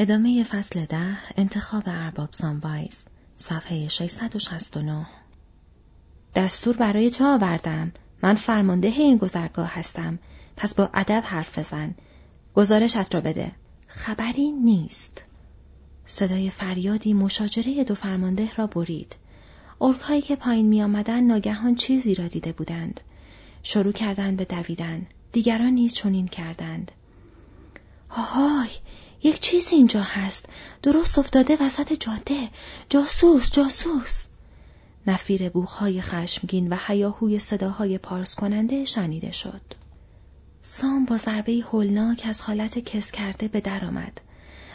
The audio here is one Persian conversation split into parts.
ادامه فصل ده انتخاب ارباب سانوایز صفحه 669 دستور برای تو آوردم. من فرمانده این گذرگاه هستم. پس با ادب حرف بزن. گزارشت را بده. خبری نیست. صدای فریادی مشاجره دو فرمانده را برید. اورکهایی که پایین می آمدن ناگهان چیزی را دیده بودند. شروع کردند به دویدن. دیگران نیز چنین کردند. آهای یک چیز اینجا هست. درست افتاده وسط جاده. جاسوس جاسوس. نفیر بوخهای خشمگین و حیاهوی صداهای پارس کننده شنیده شد. سام با ضربه هولناک از حالت کس کرده به در آمد.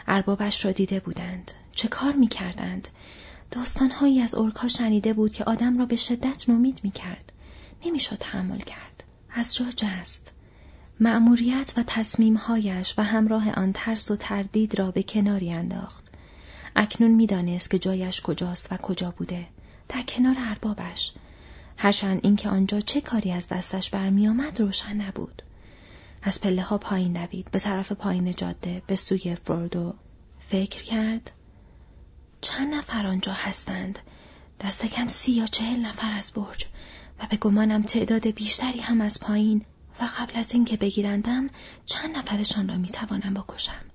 اربابش را دیده بودند. چه کار می کردند داستانهایی از اورکا شنیده بود که آدم را به شدت نومید می کرد نمی‌شد تحمل کرد. از جا جست. مأموریت و تصمیمهایش و همراه آن ترس و تردید را به کناری انداخت. اکنون می‌دانست که جایش کجاست و کجا بوده. در کنار اربابش. هرچند اینکه آنجا چه کاری از دستش برمیآمد روشن نبود. از پله ها پایین دوید به طرف پایین جاده به سوی فروردو. فکر کرد چند نفر آنجا هستند دست کم سی یا چهل نفر از برج و به گمانم تعداد بیشتری هم از پایین و قبل از اینکه بگیرندم چند نفرشان را می‌توانم بکشم.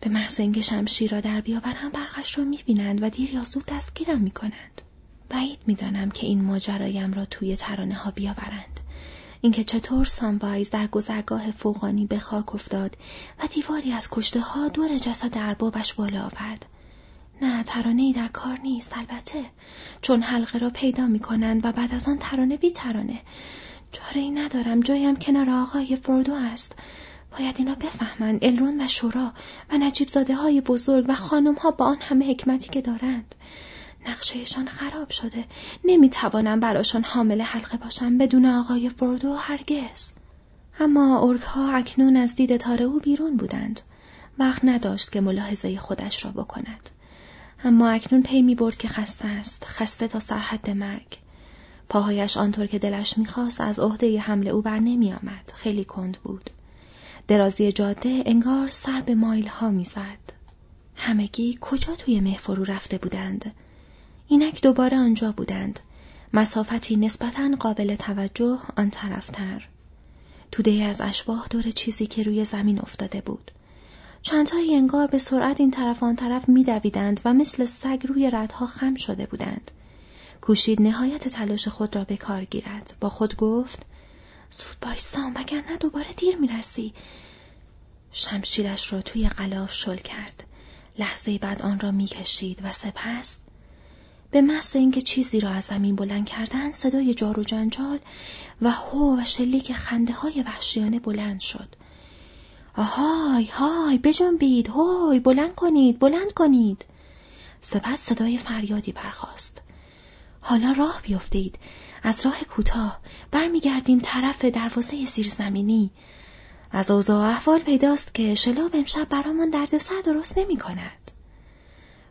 به محض اینکه شمشیر را در بیاورم برقش را می‌بینند و دیر یا زود دستگیرم می‌کنند. بعید می‌دانم که این ماجرایم را توی ترانه ها بیاورند. اینکه چطور ساموایز در گذرگاه فوقانی به خاک افتاد و دیواری از کشته ها دور جسد اربابش بالا آورد. نه ترانه ای در کار نیست البته. چون حلقه را پیدا می کنند و بعد از آن ترانه بی ترانه چاره ای ندارم. جایم کنار آقای فروردو است. باید اینا بفهمند الرون و شورا و نجیب زاده های بزرگ و خانم ها با آن همه حکمتی که دارند. نقشهشان خراب شده. نمی‌توانم براشان حامل حلقه باشم بدون آقای فروردو هرگز. اما اورک ها اکنون از دید تاره او بیرون بودند. وقت نداشت که ملاحظه خودش را بکند. اما اکنون پی می برد که خسته است. خسته تا سرحد مرگ. پاهایش آنطور که دلش می‌خواست از عهده حمله او بر نمی آمد. خیلی کند بود. درازی جاده انگار سر به مایل ها می‌زد. همگی کجا توی مه فرو رفته بودند؟ اینک دوباره آنجا بودند. مسافتی نسبتا قابل توجه آن طرفتر. توده از اشباه دور چیزی که روی زمین افتاده بود. چندتایی انگار به سرعت این طرف آن طرف میدویدند و مثل سگ روی ردها خم شده بودند. کوشید نهایت تلاش خود را به کار گیرد. با خود گفت زود بایستم وگرنه دوباره دیر می‌رسی. شمشیرش را توی غلاف شل کرد. لحظه بعد آن را می‌کشید و سپس به محض اینکه چیزی را از زمین بلند کردن صدای جار و جنجال و هو و شلیک خنده های وحشیانه بلند شد. آهای های بجنبید هوی بلند کنید بلند کنید. سپس صدای فریادی برخاست حالا راه بیفتید از راه کوتاه برمیگردیم طرف دروازه زیرزمینی از اوضاع احوال پیداست که شلاب امشب برامون دردسر درست نمی کند.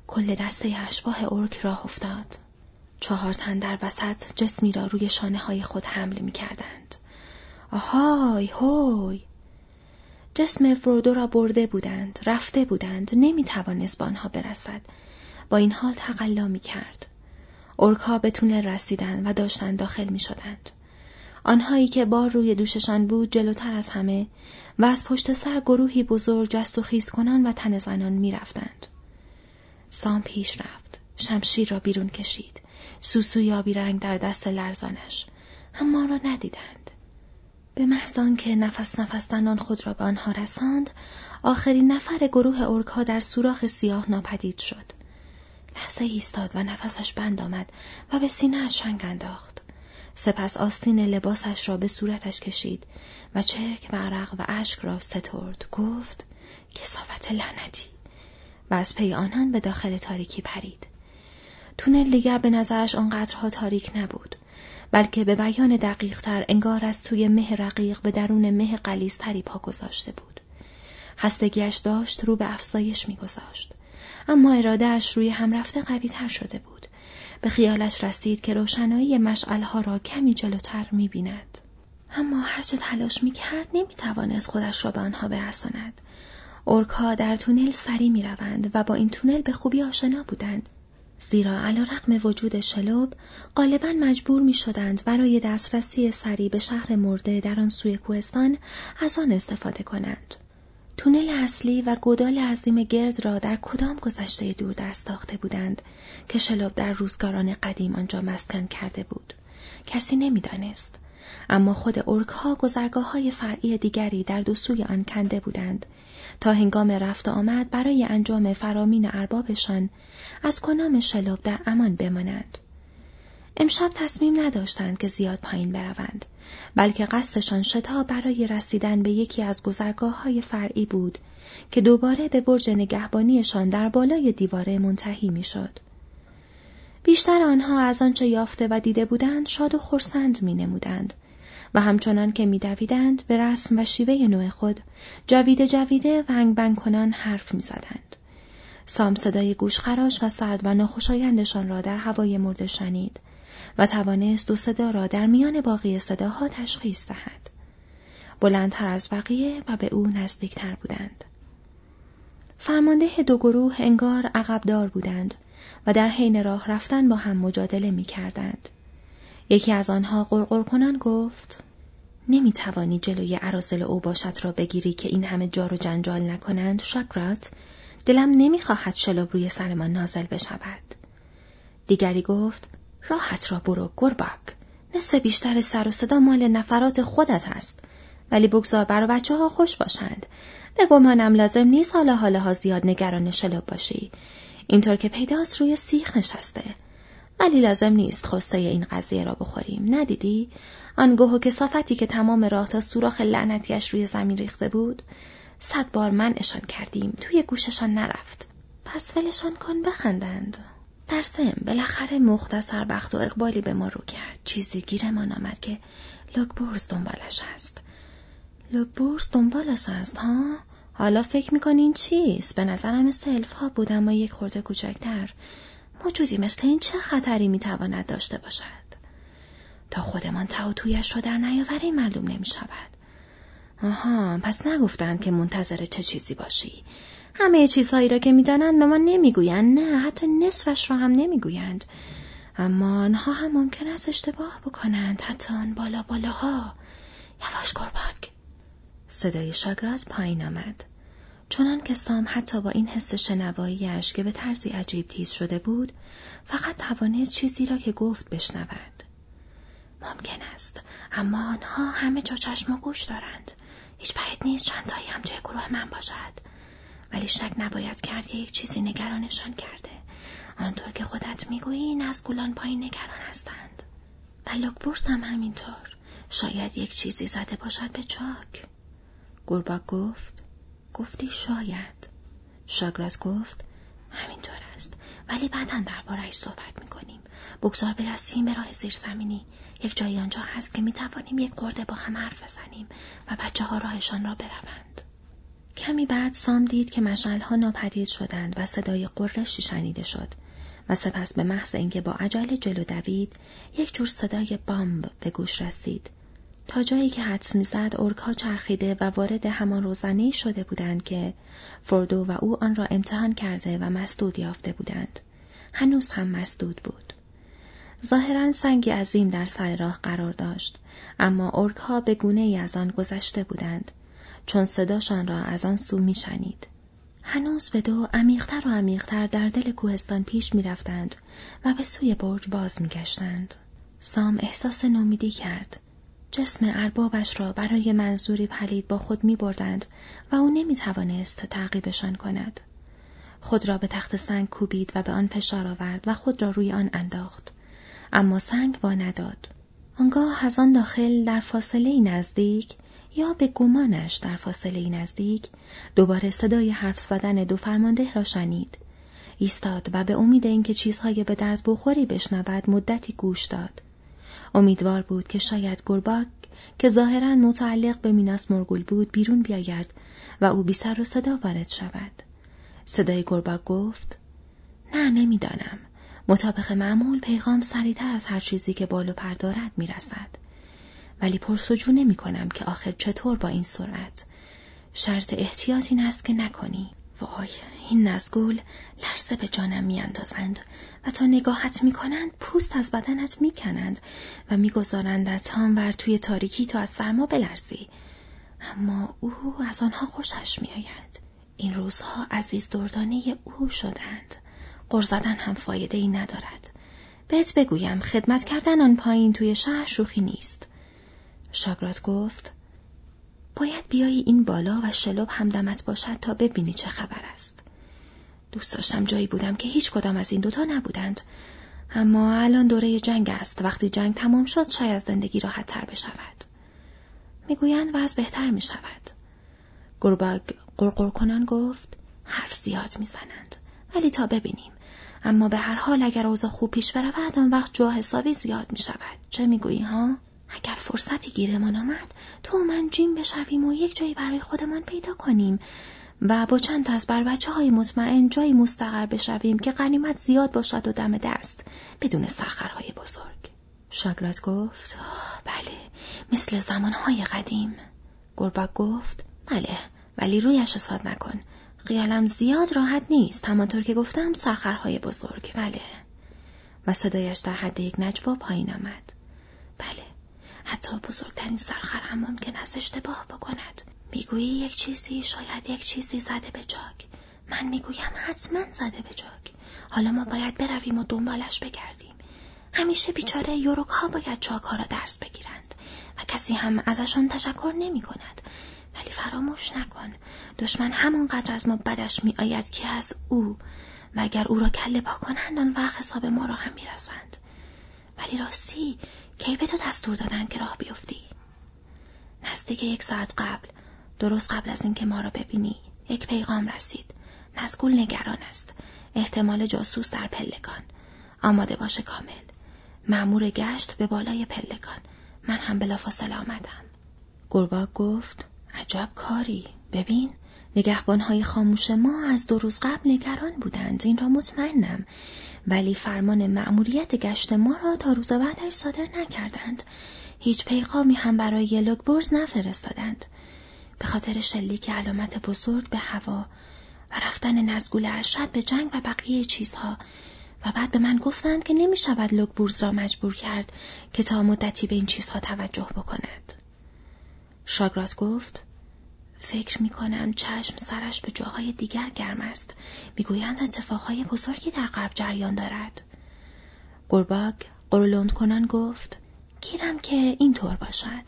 کل دسته اشباه ارک راه افتاد. چهار تن در وسط جسمی را روی شانه های خود حمل می کردند. آهای هوی جسم فرودو را برده بودند رفته بودند نمی توانست به آنها برسد با این حال تقلا می کرد اورکا به تونل رسیدند و داشتند داخل می شدند. آنهایی که بار روی دوششان بود جلوتر از همه و از پشت سر گروهی بزرگ جست و خیز کنان و تن زنان می رفتند. سام پیش رفت. شمشیر را بیرون کشید. سوسوی آبی رنگ در دست لرزانش. اما را ندیدند. به محض که نفس نفس آن خود را به آنها رساند، آخرین نفر گروه اورکا در سوراخ سیاه ناپدید شد. لحظه ایستاد و نفسش بند آمد و به سینه شنگ انداخت. سپس آستین لباسش را به صورتش کشید و چرک و عرق و اشک را سترد. گفت کسافت لعنتی و از پی آنان به داخل تاریکی پرید. تونل دیگر به نظرش آنقدرها تاریک نبود. بلکه به بیان دقیق تر انگار از توی مه رقیق به درون مه قلیزتری پا گذاشته بود. خستگیش داشت رو به افزایش میگذاشت. اما ارادهش روی هم رفته قوی تر شده بود. به خیالش رسید که روشنایی مشعلها را کمی جلوتر می بیند. اما هرچه تلاش می کرد نمی توانست خودش را به آنها برساند. اورکا در تونل سری می روند و با این تونل به خوبی آشنا بودند. زیرا علا رقم وجود شلوب غالبا مجبور می شدند برای دسترسی سری به شهر مرده در آن سوی کوهستان از آن استفاده کنند. تونل اصلی و گودال عظیم گرد را در کدام گذشته دور دست تاخته بودند که شلوب در روزگاران قدیم آنجا مسکن کرده بود. کسی نمی‌دانست. اما خود ارک ها فرعی دیگری در دو سوی آن کنده بودند تا هنگام رفت آمد برای انجام فرامین اربابشان از کنام شلوب در امان بمانند. امشب تصمیم نداشتند که زیاد پایین بروند بلکه قصدشان شتاب برای رسیدن به یکی از گذرگاه های فرعی بود که دوباره به برج نگهبانیشان در بالای دیواره منتهی می‌شد. بیشتر آنها از آنچه یافته و دیده بودند شاد و خرسند می نمودند و همچنان که میدویدند به رسم و شیوه نوع خود جویده جویده و بنگ کنان حرف می‌زدند. سام صدای گوشخراش و سرد و ناخوشایندشان را در هوای مرده شنید و توانست دو صدا را در میان باقی صداها تشخیص دهد. بلندتر از بقیه و به او نزدیکتر بودند. فرمانده دو گروه انگار عقبدار بودند و در حین راه رفتن با هم مجادله می کردند. یکی از آنها قرقر کنان گفت نمی توانی جلوی عرازل او باشد را بگیری که این همه جار و جنجال نکنند شاکرات دلم نمی‌خواهد شلوب روی سرمان نازل بشود. دیگری گفت راحت را برو گرباک نصف بیشتر سر و صدا مال نفرات خودت است ولی بگذار برا بچه ها خوش باشند. به گمانم لازم نیست حالا حالا ها زیاد نگران شلوب باشی. اینطور که پیداست روی سیخ نشسته. ولی لازم نیست خواسته این قضیه را بخوریم. ندیدی؟ آن گوه و کسافتی که تمام راه تا سوراخ لعنتیش روی زمین ریخته بود صد بار منعشان کردیم. توی گوششان نرفت. پس ولشان کن بخندند. در سم بالاخره مختصر بخت و اقبالی به ما رو کرد. چیزی گیرمان آمد که لوکبورس دنبالش است لوکبورس دنبالش است ها؟ حالا فکر می‌کنین چیست؟ به نظرم مثل ها بود اما یک خورده کوچکتر. موجودی مثل این چه خطری می‌تواند داشته باشد؟ تا خودمان تا تویش را در نیاوری معلوم نمی شود. آها پس نگفتند که منتظر چه چیزی باشی. همه چیزهایی را که می‌دانند به ما نمی‌گویند. نه حتی نصفش را هم نمی‌گویند. اما آنها هم ممکن است اشتباه بکنند. حتی آن بالا بالاها. یواش گربک صدای شاگراز پایین آمد. چنان که سام حتی با این حس شنواییش که به طرزی عجیب تیز شده بود فقط توانست چیزی را که گفت بشنود. ممکن است. اما آنها همه جا چشم و گوش دارند. هیچ بعید نیست چندتایی هم جای گروه من باشد. ولی شک نباید کرد که یک چیزی نگرانشان کرده. آنطور که خودت می‌گویی این از گولان پایین نگران هستند. و لوکبورس هم همینطور. شاید یک چیزی زده باشد به چاک. گرباک گفت گفتی شاید. شاگراز گفت همینطور است. ولی بعدا دربارهش صحبت می‌کنیم. بگذار برسیم به راه زیرزمینی. یک جایی آنجا هست که می‌توانیم یک قرده با هم حرف بزنیم و بچه ها راهشان را بروند. کمی بعد سام دید که مشعلها ناپدید شدند و صدای قرشی شنیده شد و سپس به محض اینکه با عجله جلو دوید یک جور صدای بامب به گوش رسید. تا جایی که حدس می‌زد ارکها چرخیده و وارد همان روزنه شده بودند که فردو و او آن را امتحان کرده و مسدود یافته بودند. هنوز هم مسدود بود. ظاهرا سنگی عظیم در سر راه قرار داشت اما ارکها به گونه ای از آن گذشته بودند. چون صداشان را از آن سو میشنید هنوز به دو عمیقتر و عمیقتر در دل کوهستان پیش می‌رفتند و به سوی برج باز میگشتند سام احساس نومیدی کرد جسم اربابش را برای منظوری پلید با خود می بردند و او نمی توانست تعقیبشان کند. خود را به تخت سنگ کوبید و به آن فشار آورد و خود را روی آن انداخت. اما سنگ با نداد. آنگاه از آن داخل در فاصله نزدیک یا به گمانش در فاصله نزدیک دوباره صدای حرف زدن دو فرمانده را شنید. ایستاد و به امید اینکه چیزهای به درد بخوری بشنود مدتی گوش داد. امیدوار بود که شاید گرباک که ظاهرا متعلق به میناس مرگول بود بیرون بیاید و او بی سر و صدا وارد شود. صدای گرباک گفت نه نمی‌دانم. مطابق معمول پیغام سریعتر از هر چیزی که بالو پر دارد می‌رسد. ولی پرسجو نمی کنم که آخر چطور با این سرعت. شرط احتیاط این است که نکنی. وای این نزگول لرزه به جانم میاندازند و تا نگاهت می‌کنند پوست از بدنت می‌کنند و میگذارندت همور توی تاریکی تا از سرما بلرزی. اما او از آنها خوشش میآید. این روزها عزیز دردانه او شدند. قر زدن هم فایده ای ندارد. بهت بگویم خدمت کردن آن پایین توی شهر شوخی نیست. شاگرات گفت باید بیایی این بالا و شلوب همدمت باشد تا ببینی چه خبر است. دوست داشتم جایی بودم که هیچ کدام از این دوتا نبودند. اما الان دوره جنگ است. وقتی جنگ تمام شد شاید زندگی راحت تر بشود. می‌گویند وضع بهتر می شود. گرباگ قرقر کنان گفت حرف زیاد می‌زنند. ولی تا ببینیم. اما به هر حال اگر اوضاع خوب پیش برود آن وقت جا حسابی زیاد می شود. چه می‌گویی ها؟ اگر فرصتی گیرمان آمد تو و من جیم بشویم و یک جایی برای خودمان پیدا کنیم. و با چند تا از بر بچه های مطمئن جایی مستقر بشویم که قنیمت زیاد باشد و دم دست بدون سرخرهای بزرگ. شاگرات گفت بله مثل زمانهای قدیم. گربک گفت بله ولی رویش حساد نکن. خیالم زیاد راحت نیست همانطور که گفتم سرخرهای بزرگ بله. و صدایش در حد یک نجوا پایین آمد. بله حتی بزرگترین هم ممکن است اشتباه بکند. می‌گویی یک چیزی شاید یک چیزی زده به جاگ من می‌گویم حتما زده به جاگ حالا ما باید برویم و دنبالش بگردیم. همیشه بیچاره یوروک ها باید چاک ها را درس بگیرند و کسی هم ازشان تشکر نمی کند ولی فراموش نکن. دشمن همونقدر از ما بدش می آید که از او. و اگر او را کله پا کنند آن وقت حساب ما را هم می‌رسند. ولی راستی کی به تو دستور دادن که راه بیفتی؟ نزدیک یک ساعت قبل درست قبل از اینکه ما را ببینی یک پیغام رسید. نزگول نگران است. احتمال جاسوس در پلکان. آماده باشه کامل. معمور گشت به بالای پلکان. من هم بلافاصله آمدم. گرباک گفت عجب کاری. ببین نگهبانهای خاموش ما از دو روز قبل نگران بودند. این را مطمئنم. ولی فرمان مأموریت گشت ما را تا روز بعدش صادر نکردند. هیچ پیغامی هم برای لوگبرز نفرستادند. به خاطر شلیک علامت بزرگ به هوا و رفتن نزگول ارشد به جنگ و بقیه چیزها و بعد به من گفتند که نمی شود لوگبورز را مجبور کرد که تا مدتی به این چیزها توجه بکند. شاگراس گفت فکر می کنم چشم سرش به جاهای دیگر گرم است. می‌گویند اتفاقهای بزرگی در غرب جریان دارد. گرباگ قرولند کنان گفت گیرم که اینطور باشد.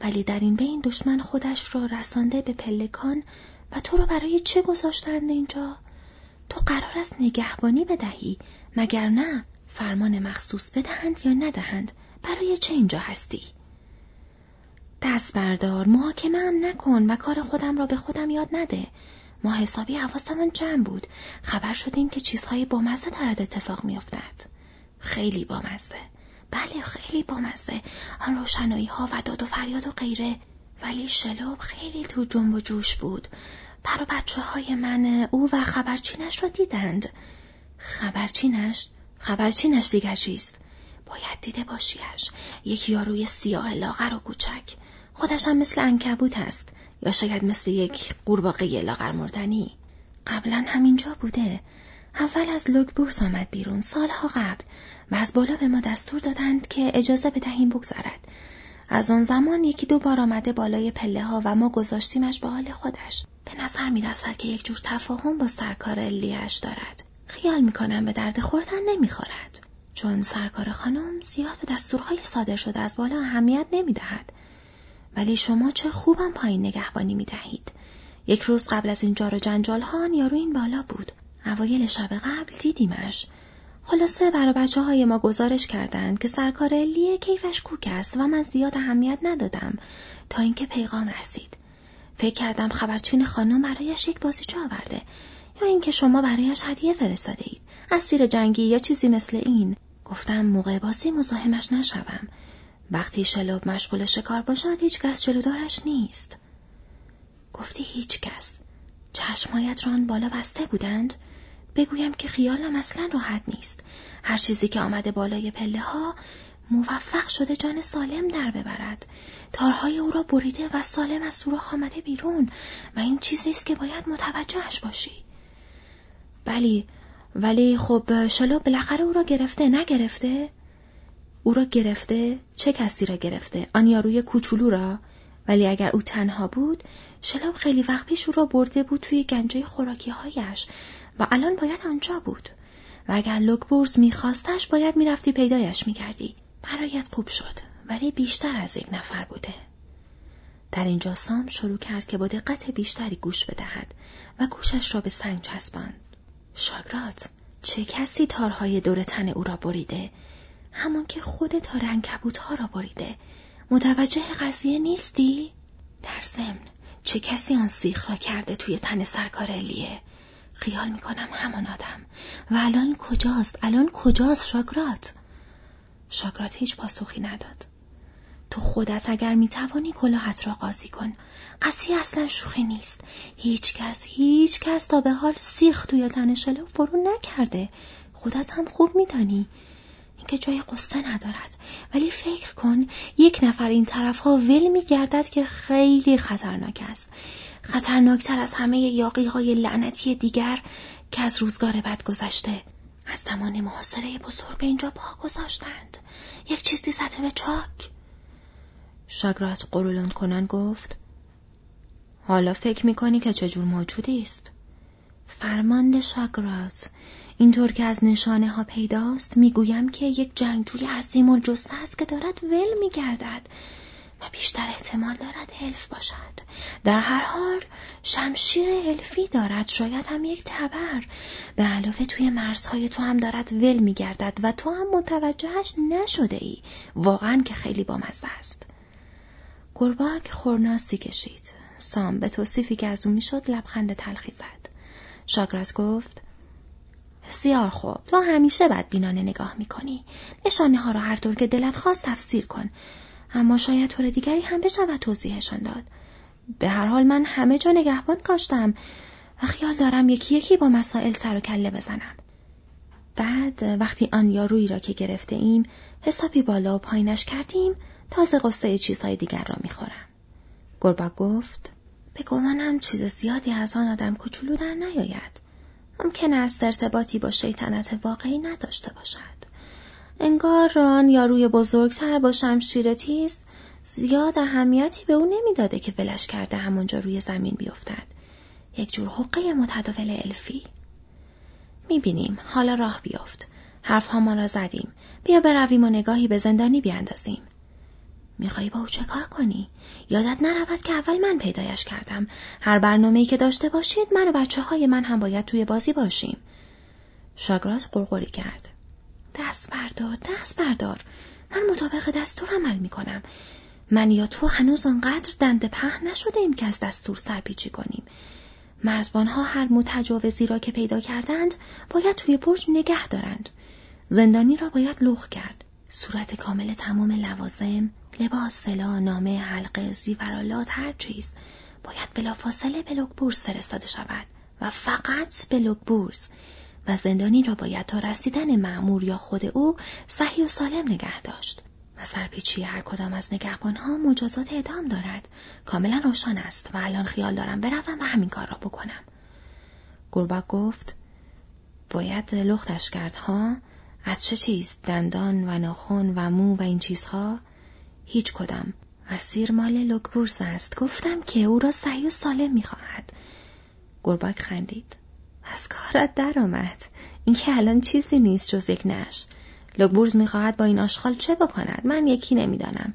ولی در این بین دشمن خودش را رسانده به پلکان و تو را برای چه گذاشتند اینجا؟ تو قرار است نگهبانی بدهی مگر نه فرمان مخصوص بدهند یا ندهند برای چه اینجا هستی؟ دست بردار محاکمه هم نکن و کار خودم را به خودم یاد نده. ما حسابی حواسمون جمع بود. خبر شدیم که چیزهای بامزه دارد اتفاق میافتد. خیلی بامزه. بله خیلی بامزه. آن روشنایی ها و داد و فریاد و غیره. ولی شلوب خیلی تو جنب و جوش بود. برا بچه های من او و خبرچینش را دیدند. خبرچینش؟ خبرچینش دیگر چیست؟ باید دیده باشیش. یک یاروی سیاه لاغر و کوچک. خودش هم مثل انکبوت است. یا شاید مثل یک قورباغه لاغر مردنی. قبلا همینجا بوده. اول از لوگبورس آمد بیرون سالها قبل. و از بالا به ما دستور دادند که اجازه بدهیم بگذرد. از آن زمان یکی دو بار آمده بالای پله ها و ما گذاشتیمش به حال خودش. به نظر می رسد که یک جور تفاهم با سرکار الیش دارد. خیال می کنم به درد خوردن نمی خورد. چون سرکار خانم زیاد به دستورهای صادر شده از بالا اهمیت نمی دهد. ولی شما چه خوبم پایین نگهبانی می دهید. یک روز قبل از این جار و جنجال ها یارو این بالا بود. اوایل شب قبل دیدیمش. خلاصه برا بچه های ما گزارش کردند که سرکار الیه کیفش کوک است و من زیاد اهمیت ندادم تا اینکه پیغام رسید. فکر کردم خبرچین خانم برایش یک بازیچه آورده یا اینکه شما برایش هدیه فرستاده اید. اسیر جنگی یا چیزی مثل این. گفتم موقع بازی مزاحمش نشوم. وقتی شلوب مشغول شکار باشد هیچ کس جلودارش نیست. گفتی هیچ کس. چشمهایت ران بالا بسته بودند؟ بگویم که خیالم اصلا راحت نیست. هر چیزی که آمده بالای پله ها موفق شده جان سالم در ببرد تارهای او را بریده و سالم از سوراخ آمده بیرون و این چیزی است که باید متوجهش باشی بلی ولی خب شلو بالاخره او را گرفته نگرفته او را گرفته چه کسی را گرفته؟ آن یاروی کوچولو را؟ ولی اگر او تنها بود شلاب خیلی وقت پیش او را برده بود توی گنجه خوراکی هایش و الان باید آنجا بود. و اگر لوکبورز میخواستش باید می‌رفتی پیدایش می‌کردی. برایت خوب شد ولی بیشتر از یک نفر بوده. در اینجا سام شروع کرد که با دقت بیشتری گوش بدهد و گوشش را به سنگ چسباند. شاگرات چه کسی تارهای دور تن او را بریده؟ همان که خود تار انکبوت ها را بریده متوجه قضیه نیستی؟ در ضمن چه کسی آن سیخ را کرده توی تن سرکار الیه؟ خیال می‌کنم همان آدم و الان کجاست؟ الان کجاست شاگرات؟ شاگرات هیچ پاسخی نداد. تو خودت اگر می‌توانی کلاهت را قاضی کن. قضیه اصلا شوخی نیست. هیچ کس هیچ کس تا به حال سیخ توی تن شلو فرو نکرده. خودت هم خوب میدانی. اینکه جای قصه ندارد. ولی فکر کن یک نفر این طرف ها ول می گردد که خیلی خطرناک است. خطرناکتر از همه یاقی های لعنتی دیگر که از روزگار بد گذشته از زمان محاصره بزرگ به اینجا پا گذاشتند. یک چیزی زده به چاک. شاگرات قرولان کنان گفت حالا فکر می‌کنی که چجور موجودی است؟ فرمانده شاگرات اینطور که از نشانه ها پیداست می‌گویم که یک جنگجوی عظیم الجثه است که دارد ول میگردد و بیشتر احتمال دارد الف باشد. در هر حال شمشیر الفی دارد شاید هم یک تبر. به علاوه توی مرزهای تو هم دارد ول میگردد و تو هم متوجهش نشده ای واقعا که خیلی بامزه است. گرباک خورناسی کشید. سام به توصیفی که از او می‌شد لبخند تلخی زد. شاگرات گفت بسیار خوب. تو همیشه بد بینانه نگاه می‌کنی. نشانه ها را هر طور که دلت خواست تفسیر کن. اما شاید طور دیگری هم بشود توضیحشان داد. به هر حال من همه جا نگهبان کاشتم و خیال دارم یکی یکی با مسائل سر و کله بزنم. بعد وقتی آن یارویی را که گرفته ایم حسابی بالا و پایینش کردیم تازه قصه چیزهای دیگر را می‌خورم. گربا گفت به گمانم چیز زیادی از آن آدم کوچولو در نیاید. ممکن است ارتباطی با شیطنت واقعی نداشته باشد. انگار ران یا روی بزرگتر با شمشیر تیز زیاد اهمیتی به او نمی‌داده که ولش کرده همونجا روی زمین بیفتد. یک جور حقه متداول الفی. می‌بینیم حالا راه بیفت. حرف را زدیم. بیا برویم و نگاهی به زندانی بیاندازیم. میخوایی با او چه کار کنی؟ یادت نرود که اول من پیدایش کردم. هر برنامه‌ای که داشته باشید من و بچه های من هم باید توی بازی باشیم. شاگرات قرقری کرد. دست بردار، دست بردار. من مطابق دستور عمل می‌کنم. من یا تو هنوز آنقدر دنده په نشده ایم که از دستور سرپیچی کنیم. مرزبانها هر متجاوزی را که پیدا کردند باید توی برج نگه دارند. زندانی را باید لخ کرد. صورت کامل تمام لوازم، لباس، سلا، نامه، حلقه، زیورالات، هر چیز. باید بلافاصله به لوکبورز فرستاده شود و فقط به لوکبورز و زندانی را باید تا رسیدن معمور یا خود او صحیح و سالم نگه داشت. و سرپیچی هر کدام از نگهبانها مجازات ادام دارد. کاملا روشن است و الان خیال دارم بروم و همین کار را بکنم. گربک گفت باید لختش کرد ها از چه چیز؟ دندان و ناخن و مو و این چیزها؟ هیچ کدام. اسیر مال لوکبورس است. گفتم که او را صحیح و سالم می‌خواهد. گربک خندید. از کارت درآمد. این که الان چیزی نیست جز یک نش. لوکبورز می‌خواهد با این آشغال چه بکند؟ من یکی نمی‌دانم.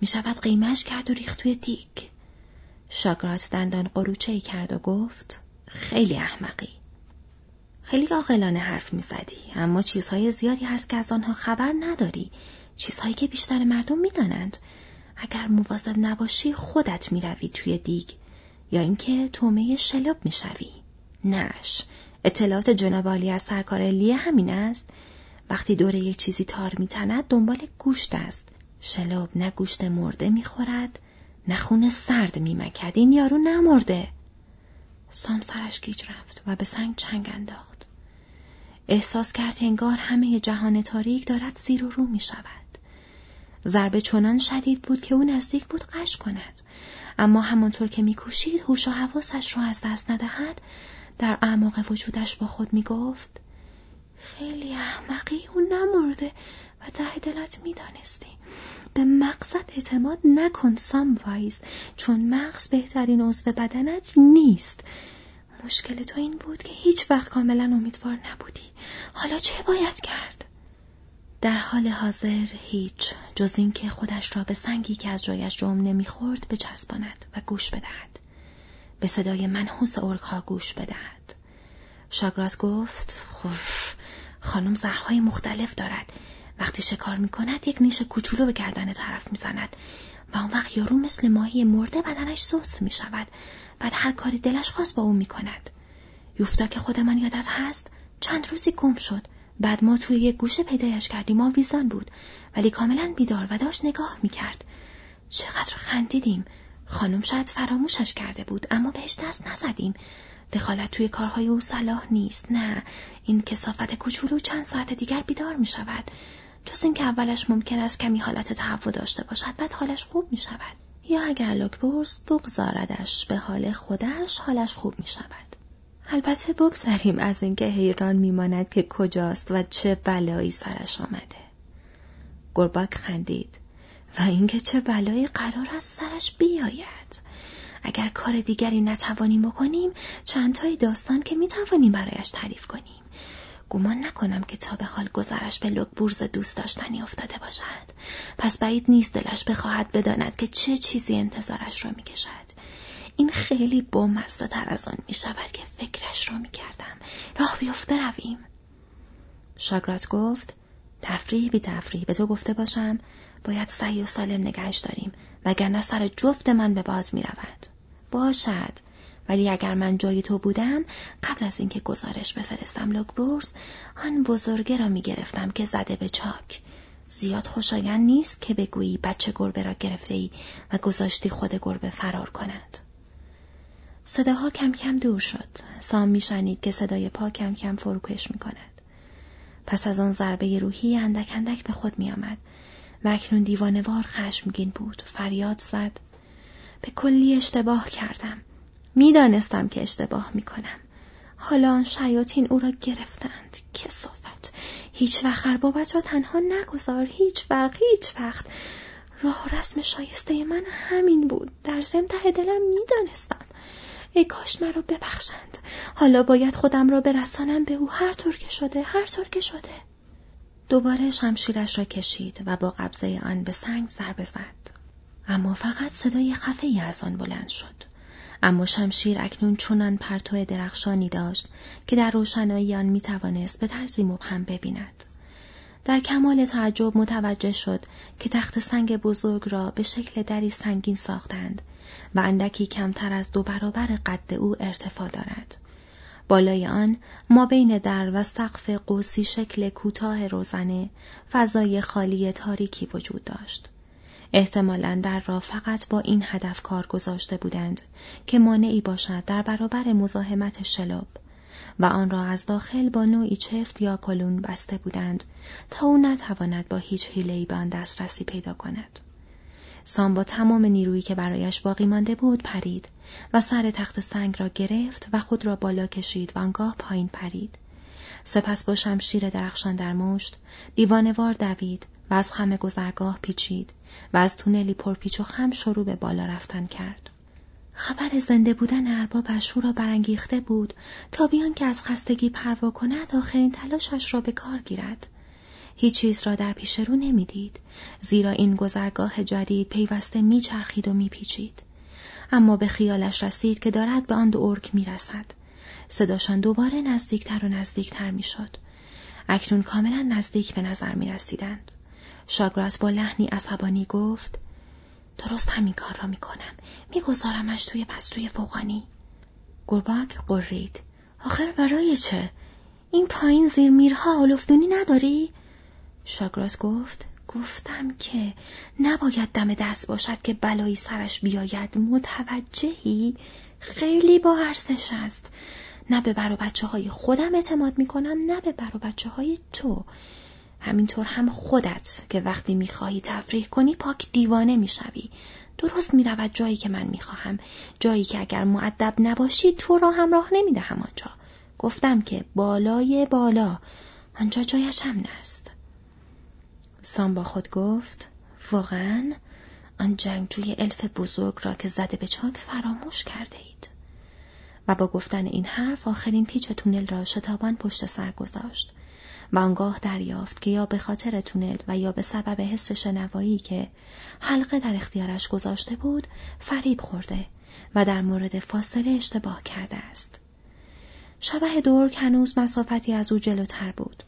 می‌شود قیمش کرد و ریخت توی دیگ. شاگرات دندان قروچه ای کرد و گفت خیلی احمقی. خیلی عاقلانه حرف می‌زدی اما چیزهای زیادی هست که از آنها خبر نداری. چیزهایی که بیشتر مردم می‌دانند. اگر مواظب نباشی خودت می‌روی توی دیگ. یا اینکه تومه شلوب می‌شوی. نش اطلاعات جناب از سرکار لیه همین است. وقتی دور یک چیزی تار میتند دنبال گوشت است. شلوب نه گوشت مرده می‌خورد نه خون سرد میمکد. این یارو نمرده. سام سرش گیج رفت و به سنگ چنگ انداخت. احساس کرد انگار همه جهان تاریک دارد زیر و رو می شود. ضربه چنان شدید بود که او نزدیک بود قش کند. اما همانطور که میکوشید هوش و حواسش را از دست ندهد در اعماق وجودش با خود می‌گفت خیلی احمقی او نمرده و ته دلت می‌دانستی. به مغزت اعتماد نکن ساموایز چون مغز بهترین عضو بدنت نیست. مشکل تو این بود که هیچ وقت کاملا امیدوار نبودی. حالا چه باید کرد؟ در حال حاضر هیچ جز اینکه خودش را به سنگی که از جایش جمع نمی‌خورد بچسباند و گوش بدهد. به صدای منحوس ارکها گوش بدهد. شاگراس گفت خوش خانم زرهای مختلف دارد. وقتی شکار می کند یک نیش کوچولو به گردن طرف می زند و اون وقت یارو مثل ماهی مرده بدنش سوس می شود بعد هر کاری دلش خواست با اون می کند یوفتا که خودمان یادت هست چند روزی گم شد. بعد ما توی یک گوشه پیدایش کردیم. ما ویزان بود. ولی کاملا بیدار و داشت نگاه می کرد چقدر خندیدیم. خانم شاید فراموشش کرده بود اما بهش دست نزدیم. دخالت توی کارهای او صلاح نیست. نه این کسافت کوچولو چند ساعت دیگر بیدار می شود جز اینکه اولش ممکن است کمی حالت تهوع داشته باشد بعد حالش خوب می شود یا اگر لوکبورس بگذاردش به حال خودش حالش خوب می شود البته بگذریم از اینکه حیران میماند که کجاست و چه بلایی سرش آمده. گرباک خندید. و اینکه چه بلایی قرار است سرش بیاید. اگر کار دیگری نتوانیم بکنیم چندتایی داستان که می‌توانیم برایش تعریف کنیم. گمان نکنم که تا به حال گذرش به لوکبورز دوست داشتنی افتاده باشد. پس بعید نیست دلش بخواهد بداند که چه چیزی انتظارش را می‌کشد. این خیلی بامزه تر از آن می شود که فکرش را می کردم. راه بیفت برویم. شاگرات گفت تفریح بی تفریح به تو گفته باشم باید سعی و سالم نگهش داریم وگرنه سر جفت من به باز می رود. باشد ولی اگر من جای تو بودم قبل از اینکه گزارش بفرستم لوکبورس آن بزرگه را می گرفتم که زده به چاک زیاد خوشایند نیست که بگویی بچه گربه را گرفته ای و گذاشتی خود گربه فرار کند صداها کم کم دور شد. سام میشنید که صدای پا کم کم فروکش می کند. پس از آن ضربه روحی اندک اندک به خود می آمد و اکنون دیوانوار خشمگین بود. فریاد زد. به کلی اشتباه کردم. می‌دانستم که اشتباه می کنم. حالا آن شیاطین او را گرفتند. کسافت. هیچ وقت اربابت را تنها نگذار. هیچ وقت. هیچ وقت. راه رسم شایسته من همین بود. در ضمن ته دلم می‌دانستم. ای کاش مرا ببخشند. حالا باید خودم را برسانم به او. هر طور که شده هر طور که شده. دوباره شمشیرش را کشید و با قبضه آن به سنگ ضربه زد اما فقط صدای خفه ای از آن بلند شد. اما شمشیر اکنون چنان پرتو درخشانی داشت که در روشنایی آن می توانست به طرزی مبهم ببیند. در کمال تعجب متوجه شد که تخت سنگ بزرگ را به شکل دری سنگین ساختند و اندکی کمتر از دو برابر قد او ارتفاع دارد. بالای آن ما بین در و سقف قوسی شکل کوتاه روزنه فضای خالی تاریکی وجود داشت. احتمالا در را فقط با این هدف کار گذاشته بودند که مانعی باشد در برابر مزاحمت شلوب و آن را از داخل با نوعی چفت یا کلون بسته بودند تا او نتواند با هیچ حیله‌ای به آن دسترسی پیدا کند. سام با تمام نیرویی که برایش باقی مانده بود پرید و سر تخت سنگ را گرفت و خود را بالا کشید و آنگاه پایین پرید. سپس با شمشیر درخشان در مشت دیوانوار دوید و از خم گذرگاه پیچید و از تونلی پرپیچ و خم شروع به بالا رفتن کرد. خبر زنده بودن اربابش او را برانگیخته بود تا بیان که از خستگی پروا کند آخرین تلاشش را به کار گیرد. هیچ چیز را در پیش رو نمی‌دید زیرا این گذرگاه جدید پیوسته میچرخید و میپیچید اما به خیالش رسید که دارد به آن دو ارک می‌رسد صداشان دوباره نزدیکتر و نزدیکتر می‌شد اکنون کاملا نزدیک به نظر می رسیدند. شاگراس با لحنی عصبانی گفت درست همین کار را می کنم. می گذارمش توی پستوی فوقانی. گرباک قرید. آخر برای چه؟ این پایین زیر میرها آلوفتونی نداری؟ شاگراس گفت گفتم که نباید دم دست باشد که بلایی سرش بیاید متوجهی خیلی با ارزش است نه به بر بچه های خودم اعتماد می کنم نه به بر بچه های تو همینطور هم خودت که وقتی می‌خواهی تفریح کنی پاک دیوانه می‌شوی. درست می‌رود جایی که من می‌خواهم. جایی که اگر معدب نباشی تو را همراه نمی‌دهم آنجا. گفتم که بالای بالا. آنجا جایش هم است سام با خود گفت واقعا آن جنگجوی الف بزرگ را که زده به چاک فراموش کرده اید و با گفتن این حرف آخرین پیچ تونل را شتابان پشت سر گذاشت. و آنگاه دریافت که یا به خاطر تونل و یا به سبب حس شنوایی که حلقه در اختیارش گذاشته بود فریب خورده و در مورد فاصله اشتباه کرده است. شبه دور هنوز مسافتی از او جلوتر بود.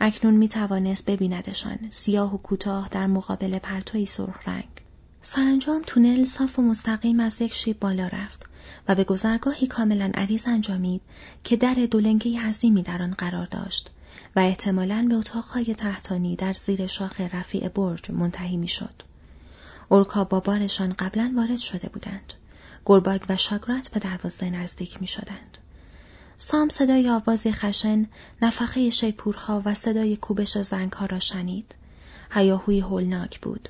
اکنون می توانست ببیندشان سیاه و کوتاه در مقابل پرتوی سرخ رنگ. سرانجام تونل صاف و مستقیم از یک شیب بالا رفت و به گذرگاهی کاملا عریض انجامید که در دولنگی عظیمی در آن قرار داشت و احتمالاً به اتاقهای تحتانی در زیر شاخ رفیع برج منتهی می‌شد. اورکا با بارشان قبلا وارد شده بودند. گرباگ و شاگرات به دروازه نزدیک می شدند. سام صدای آوازی خشن، نفخه شیپورها و صدای کوبش زنگها را شنید. هیاهوی هولناک بود.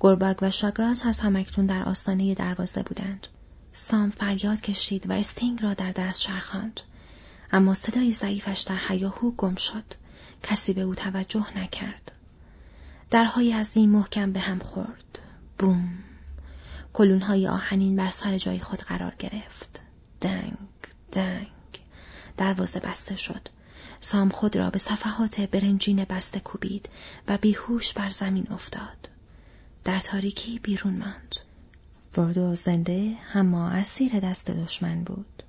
گرباگ و شاگرات از همکتون در آستانه دروازه بودند. سام فریاد کشید و استینگ را در دست شرخاند. اما صدای ضعیفش در حیاهو گم شد. کسی به او توجه نکرد. درهای از این محکم به هم خورد. بوم. کلونهای آهنین بر سر جای خود قرار گرفت. دنگ، دنگ. دروازه بسته شد. سام خود را به صفحات برنجین بسته کوبید و بیهوش بر زمین افتاد. در تاریکی بیرون ماند. فردو زنده اما اسیر دست دشمن بود.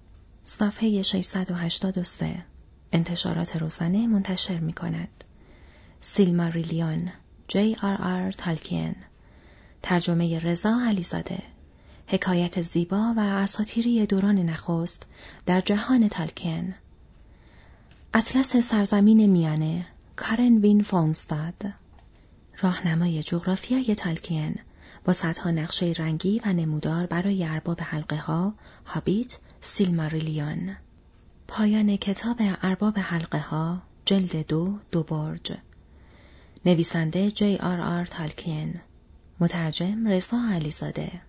صفحه 683 انتشارات روزانه منتشر می کند. سیلماریلیون جی آر آر تالکین ترجمه رضا علیزاده حکایت زیبا و اساطیری دوران نخست در جهان تالکین اطلس سرزمین میانه کارن وین فونستاد راهنمای جغرافیای تالکین با صدها نقشه رنگی و نمودار برای ارباب حلقه ها، هابیت، سیلماریلیون. پایان کتاب ارباب حلقه ها جلد دو دو برج. نویسنده جی آر آر تالکین. مترجم رضا علیزاده.